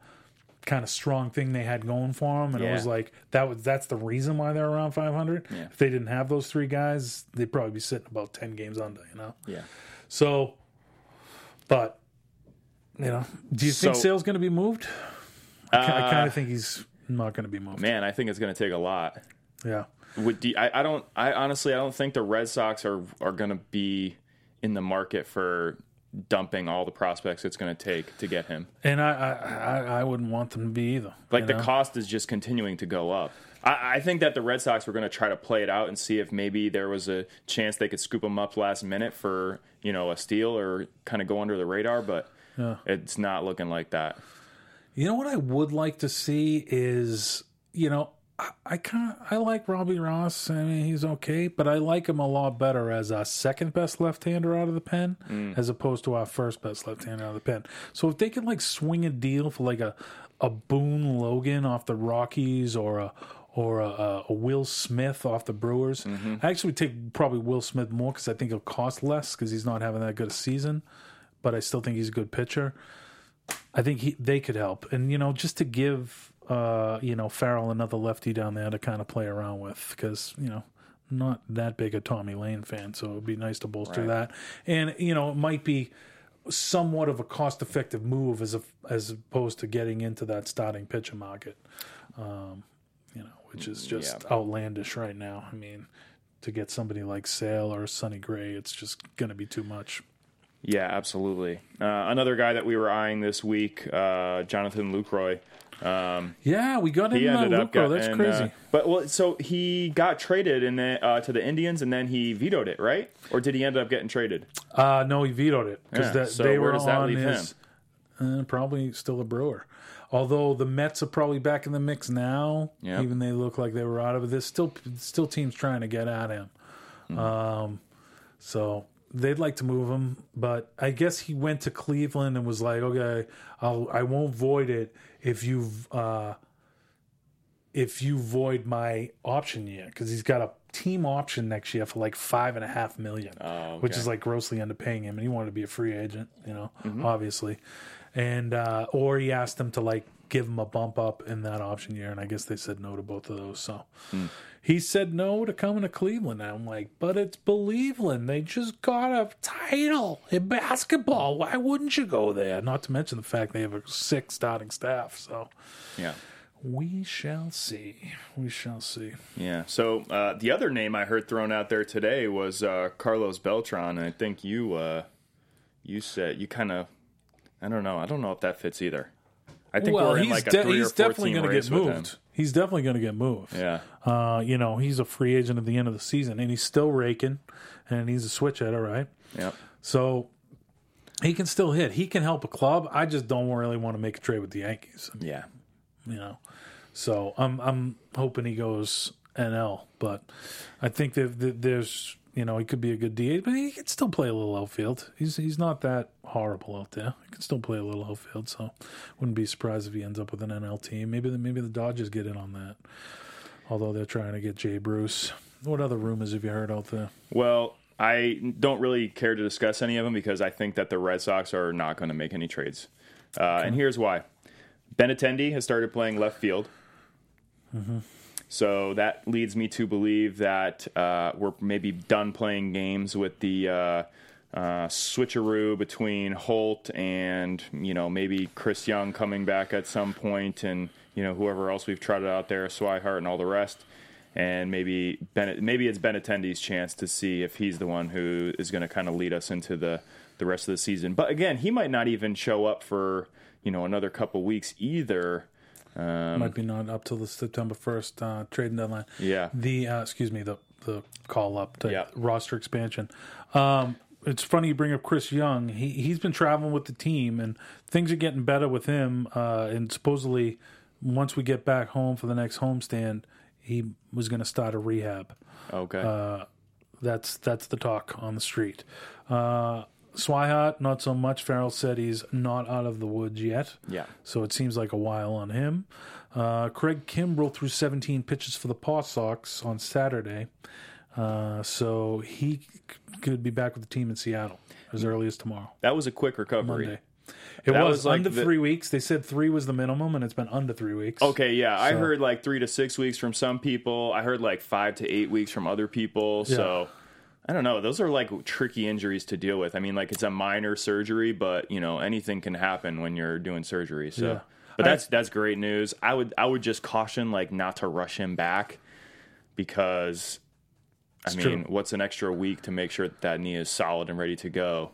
A: kind of strong thing they had going for them, and it was like that was that's the reason why they're around 500.
C: Yeah.
A: If they didn't have those three guys, they'd probably be sitting about 10 games under, you know.
C: Yeah.
A: So, but you know, do you think
C: So-
A: Sale's going to be moved? I, ki- I kind
C: Uh,
A: of think he's not going to be moved.
C: Man, I think it's going to take a lot.
A: Yeah.
C: Would do, I, I don't. I honestly, I don't think the Red Sox are are going to be in the market for dumping all the prospects it's going to take to get him.
A: And I, I, I, I wouldn't want them to be either.
C: Like the
A: know?
C: cost is just continuing to go up. I, I think that the Red Sox were going to try to play it out and see if maybe there was a chance they could scoop him up last minute for you know a steal or kind of go under the radar, but it's not looking like that.
A: You know what I would like to see is, you know, I, I kind of I like Robbie Ross. I mean, he's okay, but I like him a lot better as our second best left-hander out of the pen, mm. as opposed to our first best left-hander out of the pen. So if they could like swing a deal for like a a Boone Logan off the Rockies or a or a, a Will Smith off the Brewers, mm-hmm. I actually would take probably Will Smith more because I think it'll cost less because he's not having that good a season, but I still think he's a good pitcher. I think he, they could help, and you know, just to give uh, you know Farrell another lefty down there to kind of play around with, because you know, not that big a Tommy Layne fan, so it'd be nice to bolster
C: Right.
A: that, and you know, it might be somewhat of a cost-effective move as a, as opposed to getting into that starting pitcher market, um, you know, which is just outlandish right now. I mean, to get somebody like Sale or Sonny Gray, it's just going to be too much.
C: Yeah, absolutely. Uh, another guy that we were eyeing this week, uh, Jonathan Lucroy.
A: Yeah, we got
C: He
A: him uh,
C: ended up
A: Luco. That's
C: getting,
A: crazy.
C: uh, but well, so he got traded in the, uh, to the Indians, and then he vetoed it, right? Or did he end up getting traded?
A: Uh, no, he vetoed it because
C: Yeah, so
A: they were on his. Uh, probably still a Brewer. Although the Mets are probably back in the mix now,
C: Yep.
A: even they look like they were out of it. There's still still teams trying to get at him.
C: Hmm.
A: Um, so they'd like to move him, but I guess he went to Cleveland and was like, "Okay, I'll I won't void it if you uh, if you void my option year because he's got a team option next year for like five and a half million,
C: Oh,
A: which is like grossly underpaying him, and he wanted to be a free agent, you know,
C: Mm-hmm.
A: obviously, and uh, or he asked them to like give him a bump up in that option year, and I guess they said no to both of those. So
C: Hmm.
A: He said no to coming to Cleveland. I'm like, but it's Believeland. They just got a title in basketball. Why wouldn't you go there? Not to mention the fact they have a sick starting staff. So
C: Yeah.
A: we shall see. We shall see.
C: Yeah. So uh, the other name I heard thrown out there today was uh, Carlos Beltran, and I think you uh, you said you kind of I don't know I don't know if that fits either. I think
A: well,
C: we're in
A: he's,
C: like a
A: de-
C: three
A: he's
C: or
A: definitely going to get moved. He's definitely going to get moved.
C: Yeah.
A: Uh, you know, he's a free agent at the end of the season, and he's still raking, and he's a switch hitter, right?
C: Yeah.
A: So he can still hit. He can help a club. I just don't really want to make a trade with the Yankees.
C: Yeah.
A: You know, so I'm I'm hoping he goes NL, but I think that, that there's you know he could be a good DH, but he can still play a little outfield. He's he's not that horrible out there. He can still play a little outfield, so wouldn't be surprised if he ends up with an NL team. Maybe the maybe the Dodgers get in on that. Although they're trying to get Jay Bruce. What other rumors have you heard out there?
C: Well, I don't really care to discuss any of them because I think that the Red Sox are not going to make any trades. Uh, And here's why: Ben Benintendi has started playing left field, so that leads me to believe that uh, we're maybe done playing games with the. Uh, uh, switcheroo between Holt and you know maybe Chris Young coming back at some point, and you know whoever else we've trotted out there, Swihart and all the rest and maybe maybe it's Benintendi's chance to see if he's the one who is going to kind of lead us into the the rest of the season. But again, he might not even show up for you know another couple weeks either.
A: Might be not up till the September first uh, trading deadline.
C: Yeah.
A: The uh, excuse me, the the call up to
C: Yeah.
A: roster expansion. Um, it's funny you bring up Chris Young. He he's been traveling with the team, and things are getting better with him. Uh, and supposedly, once we get back home for the next homestand, he was going to start a rehab.
C: Okay.
A: Uh, That's that's the talk on the street. Uh, Swihart, not so much. Farrell said he's not out of the woods yet.
C: Yeah.
A: So it seems like a while on him. Uh, Craig Kimbrel threw 17 pitches for the Paw Sox on Saturday. Uh, so he could be back with the team in Seattle as early as tomorrow,
C: that was a quick recovery.
A: Monday. It
C: That
A: was,
C: was like
A: under
C: the-
A: three weeks. They said three was the minimum, and it's been under three weeks.
C: Okay, yeah, I heard like three to six weeks from some people. I heard like five to eight weeks from other people. So I don't know. Those are like tricky injuries to deal with. I mean, like it's a minor surgery, but you know anything can happen when you're doing surgery. So,
A: Yeah.
C: but
A: I-
C: that's that's great news. I would I would just caution like not to rush him back because. I mean,
A: true.
C: what's an extra week to make sure that, that knee is solid and ready to go?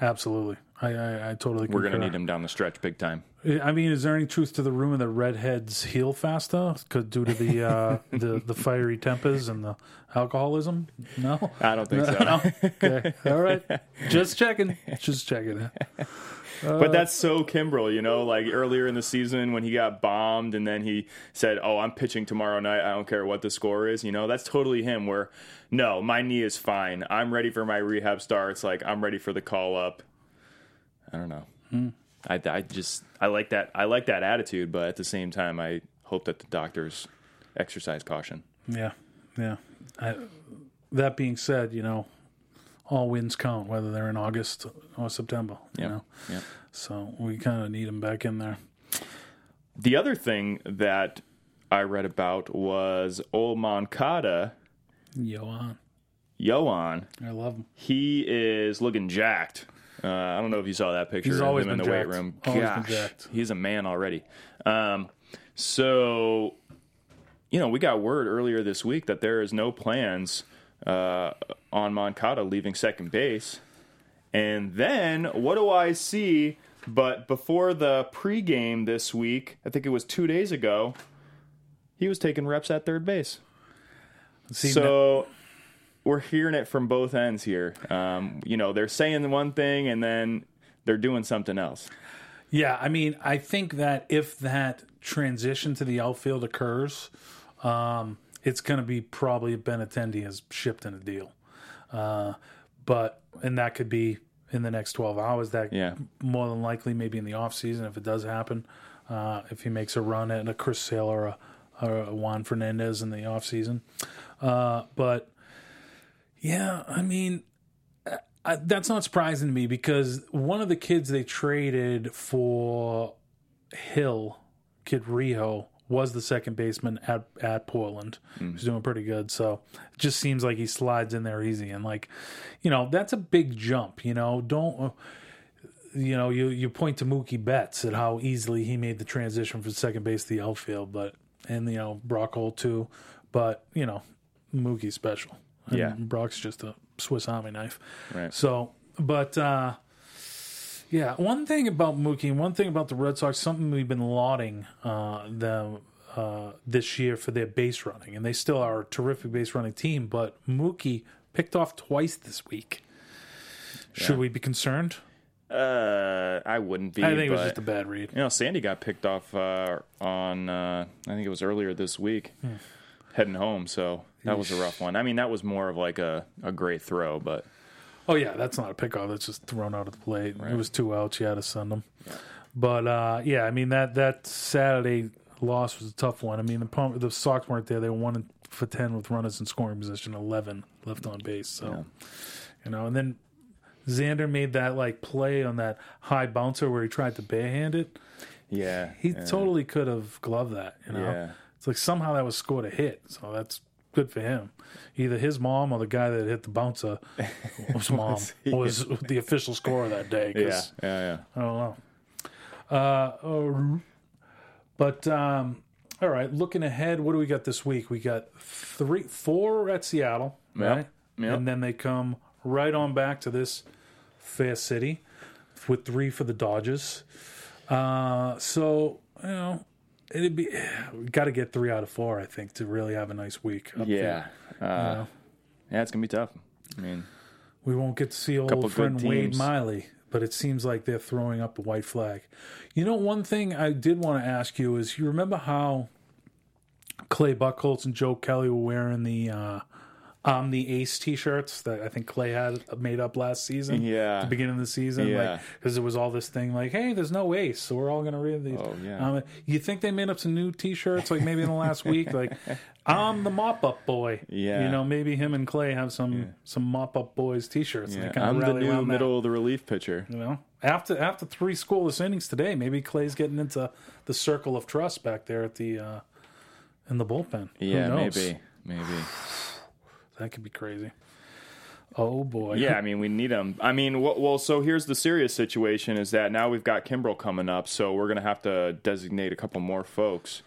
A: Absolutely. I, I, I totally agree.
C: We're going to need him down the stretch big time.
A: I mean, is there any truth to the rumor that redheads heal faster could due to the uh, the the fiery tempers and the alcoholism? No,
C: I don't think so.
A: no. Okay, all right. Just checking. Just checking.
C: But that's so Kimbrel, you know, like earlier in the season when he got bombed and then he said, Oh, I'm pitching tomorrow night. I don't care what the score is. You know, that's totally him where, no, my knee is fine. I'm ready for my rehab starts. Like, I'm ready for the call up. I don't know.
A: Hmm.
C: I, I just, I like that. I like that attitude, but at the same time, I hope that the doctors exercise caution.
A: Yeah, yeah. I, that being said, you know, all wins count, whether they're in August or September. You
C: Yeah.
A: know,
C: Yeah.
A: so we kind of need them back in there.
C: The other thing that I read about was old Moncada,
A: Johan,
C: Yoan.
A: I love him.
C: he is looking jacked. Uh, I don't know if you saw that picture
A: He's
C: of
A: always
C: him in the
A: been
C: weight
A: jacked.
C: room.
A: Always been
C: Gosh,
A: jacked.
C: he's a man already. Um, so, you know, we got word earlier this week that there is no plans uh, on Moncada leaving second base. And then what do I see? But before the pregame this week, I think it was two days ago, he was taking reps at third base.
A: See,
C: So we're hearing it from both ends here. Um, you know, they're saying one thing and then they're doing something else.
A: Yeah, I mean, I think that if that transition to the outfield occurs, um, it's going to be probably Ben Benintendi has shipped in a deal. Uh, but, and that could be in the next 12 hours. That
C: Yeah.
A: more than likely, maybe in the off season, if it does happen, uh, if he makes a run at a Chris Sale or a, or a Juan Fernandez in the off season. Uh, but yeah, I mean, I, that's not surprising to me because one of the kids they traded for Hill, Kid Rijo, was the second baseman at at Portland. He's doing pretty good. So it just seems like he slides in there easy. And like, you know, that's a big jump. You know, don't. uh, You know, you, you point to Mookie Betts at how easily he made the transition from second base to the outfield, but and you know Brock Holt too, but you know Mookie special.
C: Yeah.
A: Brock's just a Swiss Army knife.
C: Right.
A: So, but uh, yeah, one thing about Mookie, one thing about the Red Sox, something we've been lauding uh, them uh, this year for their base running, and they still are a terrific base running team. But Mookie picked off twice this week. Should we be concerned?
C: Uh, I wouldn't be.
A: I think it was just a bad read.
C: You know, Sandy got picked off uh, on, uh, I think it was earlier this week,
A: Hmm.
C: Heading home. So that was a rough one. I mean, that was more of like a, a great throw, but
A: Oh yeah, that's not a pickoff. That's just thrown out of the plate. It was two outs. You had to send them. But uh, yeah, I mean that that Saturday loss was a tough one. I mean the Pom- the Sox weren't there. They were one for ten with runners in scoring position, eleven left on base. So you know, and then Xander made that like play on that high bouncer where he tried to barehand it.
C: yeah.
A: He
C: yeah.
A: totally could have gloved that. You know,
C: Yeah.
A: Like somehow that was scored a hit. So that's good for him. Either his mom or the guy that hit the bouncer, was mom was the official scorer that day.
C: Yeah, yeah, yeah.
A: I don't know. Uh, uh, but um, all right, looking ahead, what do we got this week? We got three, four at Seattle,
C: Yep,
A: right?
C: yep.
A: And then they come right on back to this fair city with three for the Dodgers. Uh, so you know, it'd be got to get three out of four, I think, to really have a nice week. Up
C: Yeah. Uh,
A: you know?
C: Yeah, it's gonna be tough. I mean,
A: We won't get to see old friend Wade. Miley, but it seems like they're throwing up a white flag. You know, one thing I did want to ask you is you remember how Clay Buchholz and Joe Kelly were wearing the uh, I'm the Ace t shirts that I think Clay had made up last season?
C: Yeah.
A: The beginning of the season?
C: Yeah.
A: Because it was all this thing like, hey, there's no Ace, so we're all going to read these.
C: Oh, yeah.
A: Um, you think they made up some new t shirts, like maybe in the last week? Like, I'm the mop up boy.
C: Yeah.
A: You know, maybe him and Clay have some some mop up boys t shirts.
C: yeah, I'm the new
A: around that.
C: middle of the relief pitcher.
A: You know, after after three scoreless innings today, maybe Clay's getting into the circle of trust back there at the uh, in the bullpen.
C: Yeah, maybe, maybe.
A: That could be crazy. Oh boy.
C: Yeah, I mean, we need him. I mean, wh- well, so here's the serious situation: is that now we've got Kimbrel coming up, so we're gonna have to designate a couple more folks.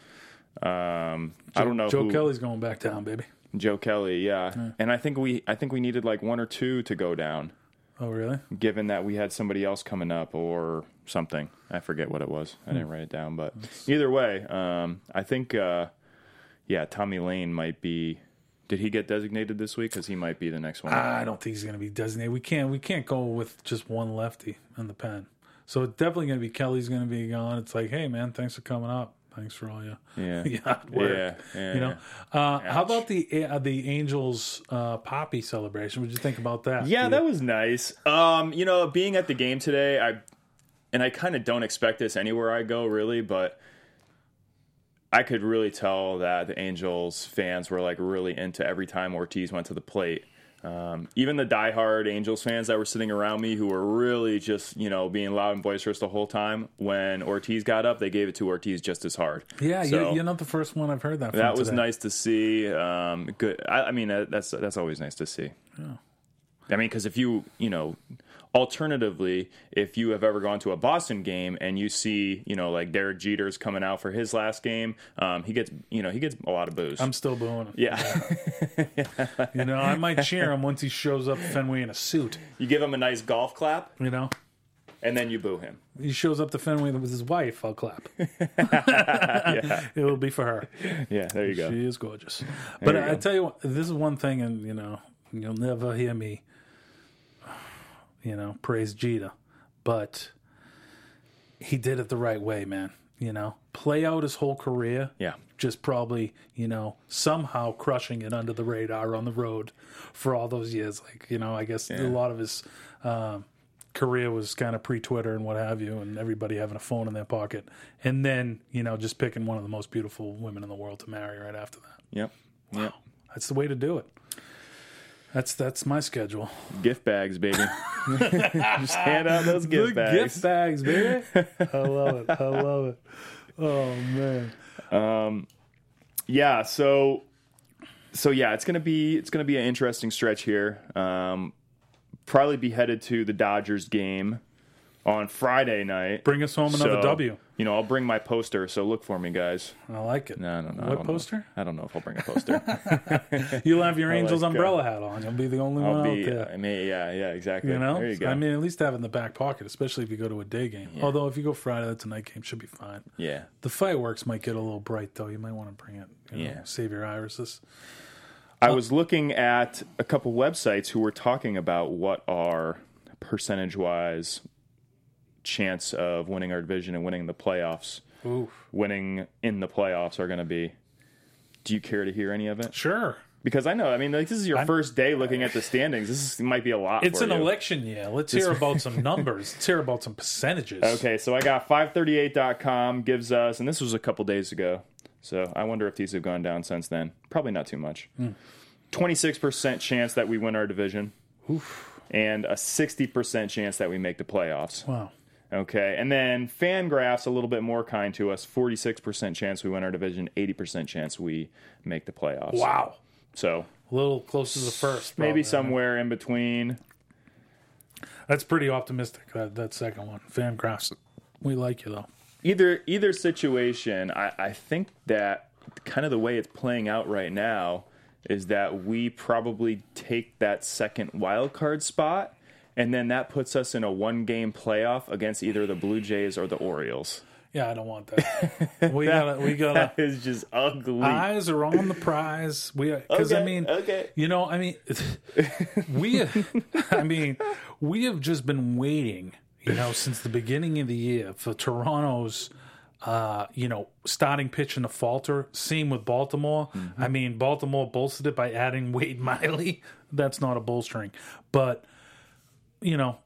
C: Um, I don't know
A: Joe
C: who,
A: Kelly's going back down, baby.
C: Joe Kelly, yeah. And I think we, I think we needed like one or two to go down,
A: Oh really?
C: given that we had somebody else coming up or something. I forget what it was.
A: Hmm.
C: I didn't write it down, but either way, um, I think, uh, yeah, Tommy Layne might be. Did he get designated this week? Because he might be the next one.
A: I don't think he's going to be designated. We can't we can't go with just one lefty in the pen. So it's definitely going to be Kelly's going to be gone. It's like, hey man, thanks for coming up. Thanks for all your
C: Yeah.
A: work.
C: Yeah, yeah,
A: you know. Uh, how about the uh, the Angels uh, Papi celebration? What did you think about that?
C: Yeah, that was nice. Um, you know, being at the game today, I and I kind of don't expect this anywhere I go, really, but I could really tell that the Angels fans were like really into every time Ortiz went to the plate. Um, even the diehard Angels fans that were sitting around me, who were really just you know being loud and boisterous the whole time, when Ortiz got up, they gave it to Ortiz just as hard.
A: Yeah,
C: So-
A: you, you're not the first one I've heard that. From
C: that was
A: today.
C: nice to see. Um, good. I, I mean, that- that's that's always nice to see. Yeah. I mean, because if you you know, alternatively, if you have ever gone to a Boston game and you see you know like Derek Jeter's coming out for his last game, um, he gets you know he gets a lot of booze.
A: I'm still booing him.
C: yeah,
A: You know, I might cheer him once he shows up Fenway in a suit.
C: you give him a nice golf clap
A: You know,
C: and then you boo him.
A: he shows up to Fenway with his wife. I'll clap.
C: Yeah,
A: It will be for her.
C: yeah. There you go.
A: She is gorgeous. But I,
C: go.
A: tell you what, this is one thing, and you know, you'll never hear me, you know, praise Jeter, but he did it the right way, man. You know, play out his whole career.
C: Yeah.
A: Just probably, you know, somehow crushing it under the radar on the road for all those years. Like, you know, I guess a lot of his um, career was kind of pre Twitter and what have you, and everybody having a phone in their pocket. And then, you know, just picking one of the most beautiful women in the world to marry right after that.
C: Yep. Yep.
A: That's the way to do it. That's that's my schedule.
C: Gift bags, baby. Just hand out those gift
A: The
C: bags.
A: gift bags, baby. I love it. I love it. Oh man.
C: Um, yeah so so yeah it's gonna be it's gonna be an interesting stretch here um probably be headed to the dodgers game on friday night
A: Bring us home another
C: So,
A: W.
C: you know i'll bring my poster so look for me guys
A: I like it.
C: no no no I
A: What
C: don't know.
A: poster?
C: i don't know if i'll bring a poster
A: You'll have your Angels
C: like, uh,
A: umbrella hat on. You'll be the only one
C: i'll
A: out
C: be
A: there.
C: i mean yeah yeah exactly
A: You know,
C: there you go
A: I mean, at least have it in the back pocket, especially if you go to a day game. Although if you go Friday, that's a night game, should be fine.
C: yeah
A: The fireworks might get a little bright, though. You might want to bring it. You know,
C: Yeah.
A: Save your irises.
C: I was looking at a couple websites who were talking about what are percentage wise chance of winning our division and winning the playoffs,
A: Ooh,
C: winning in the playoffs are going to be. Do you care to hear any of it?
A: sure.
C: Because I know, I mean, like this is your first day looking at the standings. This is, might be a lot.
A: It's an
C: you.
A: election year. Let's hear about some numbers. Let's hear about some percentages.
C: Okay, so I got 538.com gives us, and this was a couple days ago. So I wonder if these have gone down since then. Probably not too much. Hmm. 26% chance that we win our division, and a 60% chance that we make the playoffs.
A: Wow.
C: Okay, and then Fangraphs a little bit more kind to us 46% chance we win our division, 80% chance we make the playoffs.
A: Wow.
C: So
A: A little close to the first.
C: maybe somewhere in between.
A: That's pretty optimistic. That, that second one, Fangraphs. We like you though.
C: either either situation, I, I think that kind of the way it's playing out right now is that we probably take that second wild card spot, and then that puts us in a one game playoff against either the Blue Jays or the Orioles.
A: Yeah, I don't want that. We gotta, we gotta.
C: That is just ugly.
A: Eyes are on the prize. We because I mean,
C: okay.
A: you know, I mean, we, I mean, we have just been waiting, you know, since the beginning of the year for Toronto's, uh, you know, starting pitching to falter. Same with Baltimore.
C: Mm-hmm.
A: I mean, Baltimore bolstered it by adding Wade Miley. That's not a bolstering, but you know,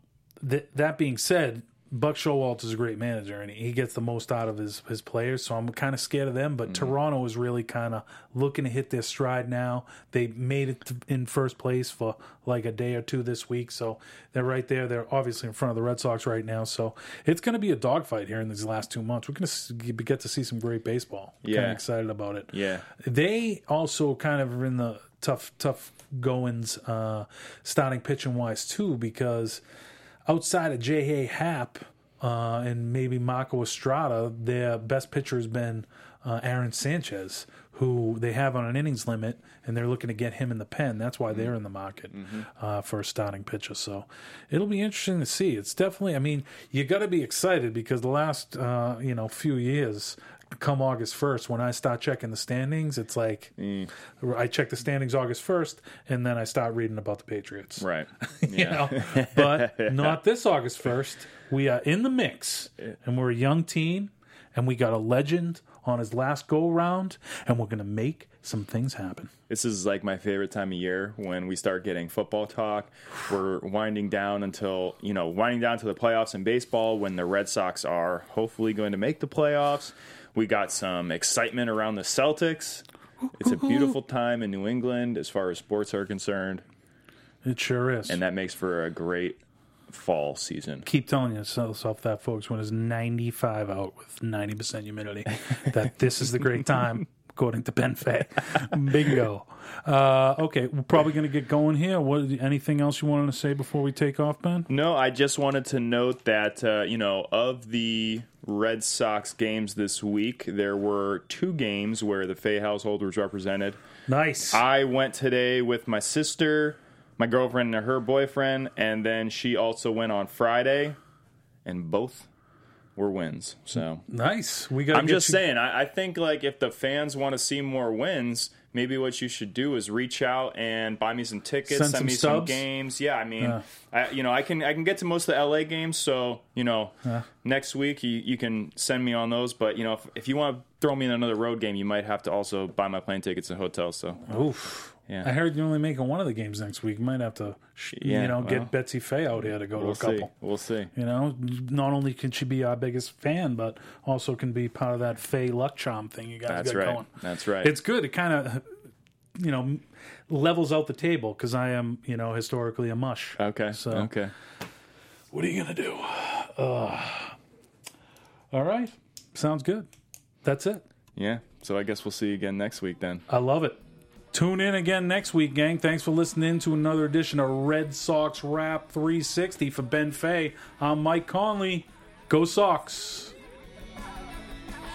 A: th- that being said, Buck Showalter is a great manager and he gets the most out of his, his players. So I'm kind of scared of them. But mm-hmm. Toronto is really kind of looking to hit their stride now. They made it in first place for like a day or two this week. So they're right there. They're obviously in front of the Red Sox right now. So it's going to be a dogfight here in these last two months. We're going to get to see some great baseball. Kind
C: Yeah.
A: of excited about it.
C: Yeah.
A: They also kind of are in the tough, tough goings, uh, starting pitching wise too, because outside of J.A. Happ uh, and maybe Marco Estrada, their best pitcher has been uh, Aaron Sanchez, who they have on an innings limit, and they're looking to get him in the pen. That's why they're in the market uh, for a starting pitcher. So it'll be interesting to see. It's definitely, I mean, you got to be excited because the last, uh, you know, few years, come August 1st, when I start checking the standings, it's like mm. I check the standings August 1st, and then I start reading about the Patriots
C: right.
A: you know. But not this August first. We are in the mix, and we're a young team, and we got a legend on his last go round, and we're gonna make some things happen.
C: This is like my favorite time of year when we start getting football talk. We're winding down until, you know, winding down to the playoffs in baseball when the Red Sox are hopefully going to make the playoffs. We got some excitement around the Celtics. It's a beautiful time in New England as far as sports are concerned,
A: It sure is.
C: and that makes for a great fall season.
A: keep telling yourself that, folks, when it's 95 out with 90% humidity, that this is the great time, according to Ben Fay. Bingo. Uh, okay, we're probably going to get going here. What? Anything else you wanted to say before we take off, Ben?
C: No, I just wanted to note that, uh, you know, of the Red Sox games this week, there were two games where the Fay household was represented.
A: Nice.
C: I went today with my sister, my girlfriend, and her boyfriend, and then she also went on Friday, and both were wins. So
A: nice. We got.
C: I'm just saying, I, I think like if the fans want to see more wins, maybe what you should do is reach out and buy me some tickets,
A: Send
C: send,
A: some
C: me some games. Yeah, I mean,
A: Yeah.
C: I, you know, I can I can get to most of the LA games, so you know, next week you, you can send me on those. But you know, if, if you want to throw me in another road game, you might have to also buy my plane tickets and hotels. So
A: Oof.
C: Yeah.
A: I heard you're only making one of the games next week. You might have to,
C: Yeah,
A: you know,
C: well.
A: get Betsy Faye out here to go
C: we'll
A: to a couple.
C: see. We'll see.
A: You know, not only can she be our biggest fan, but also can be part of that Faye luck charm thing you guys
C: That's
A: got
C: right.
A: going.
C: That's right.
A: It's good. It kind of, you know, levels out the table because I am, you know, historically a mush.
C: okay.
A: So-
C: okay.
A: What are you gonna do? Uh, all right, sounds good. That's it.
C: Yeah. So I guess we'll see you again next week then.
A: I love it. Tune in again next week, gang. Thanks for listening to another edition of Red Sox Rap 360 for Ben Fay. I'm Mike Conley. Go Sox.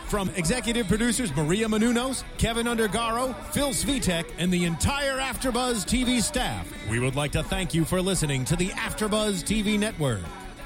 B: From executive producers Maria Menounos, Kevin Undergaro, Phil Svitek, and the entire Afterbuzz TV staff, we would like to thank you for listening to the Afterbuzz TV network.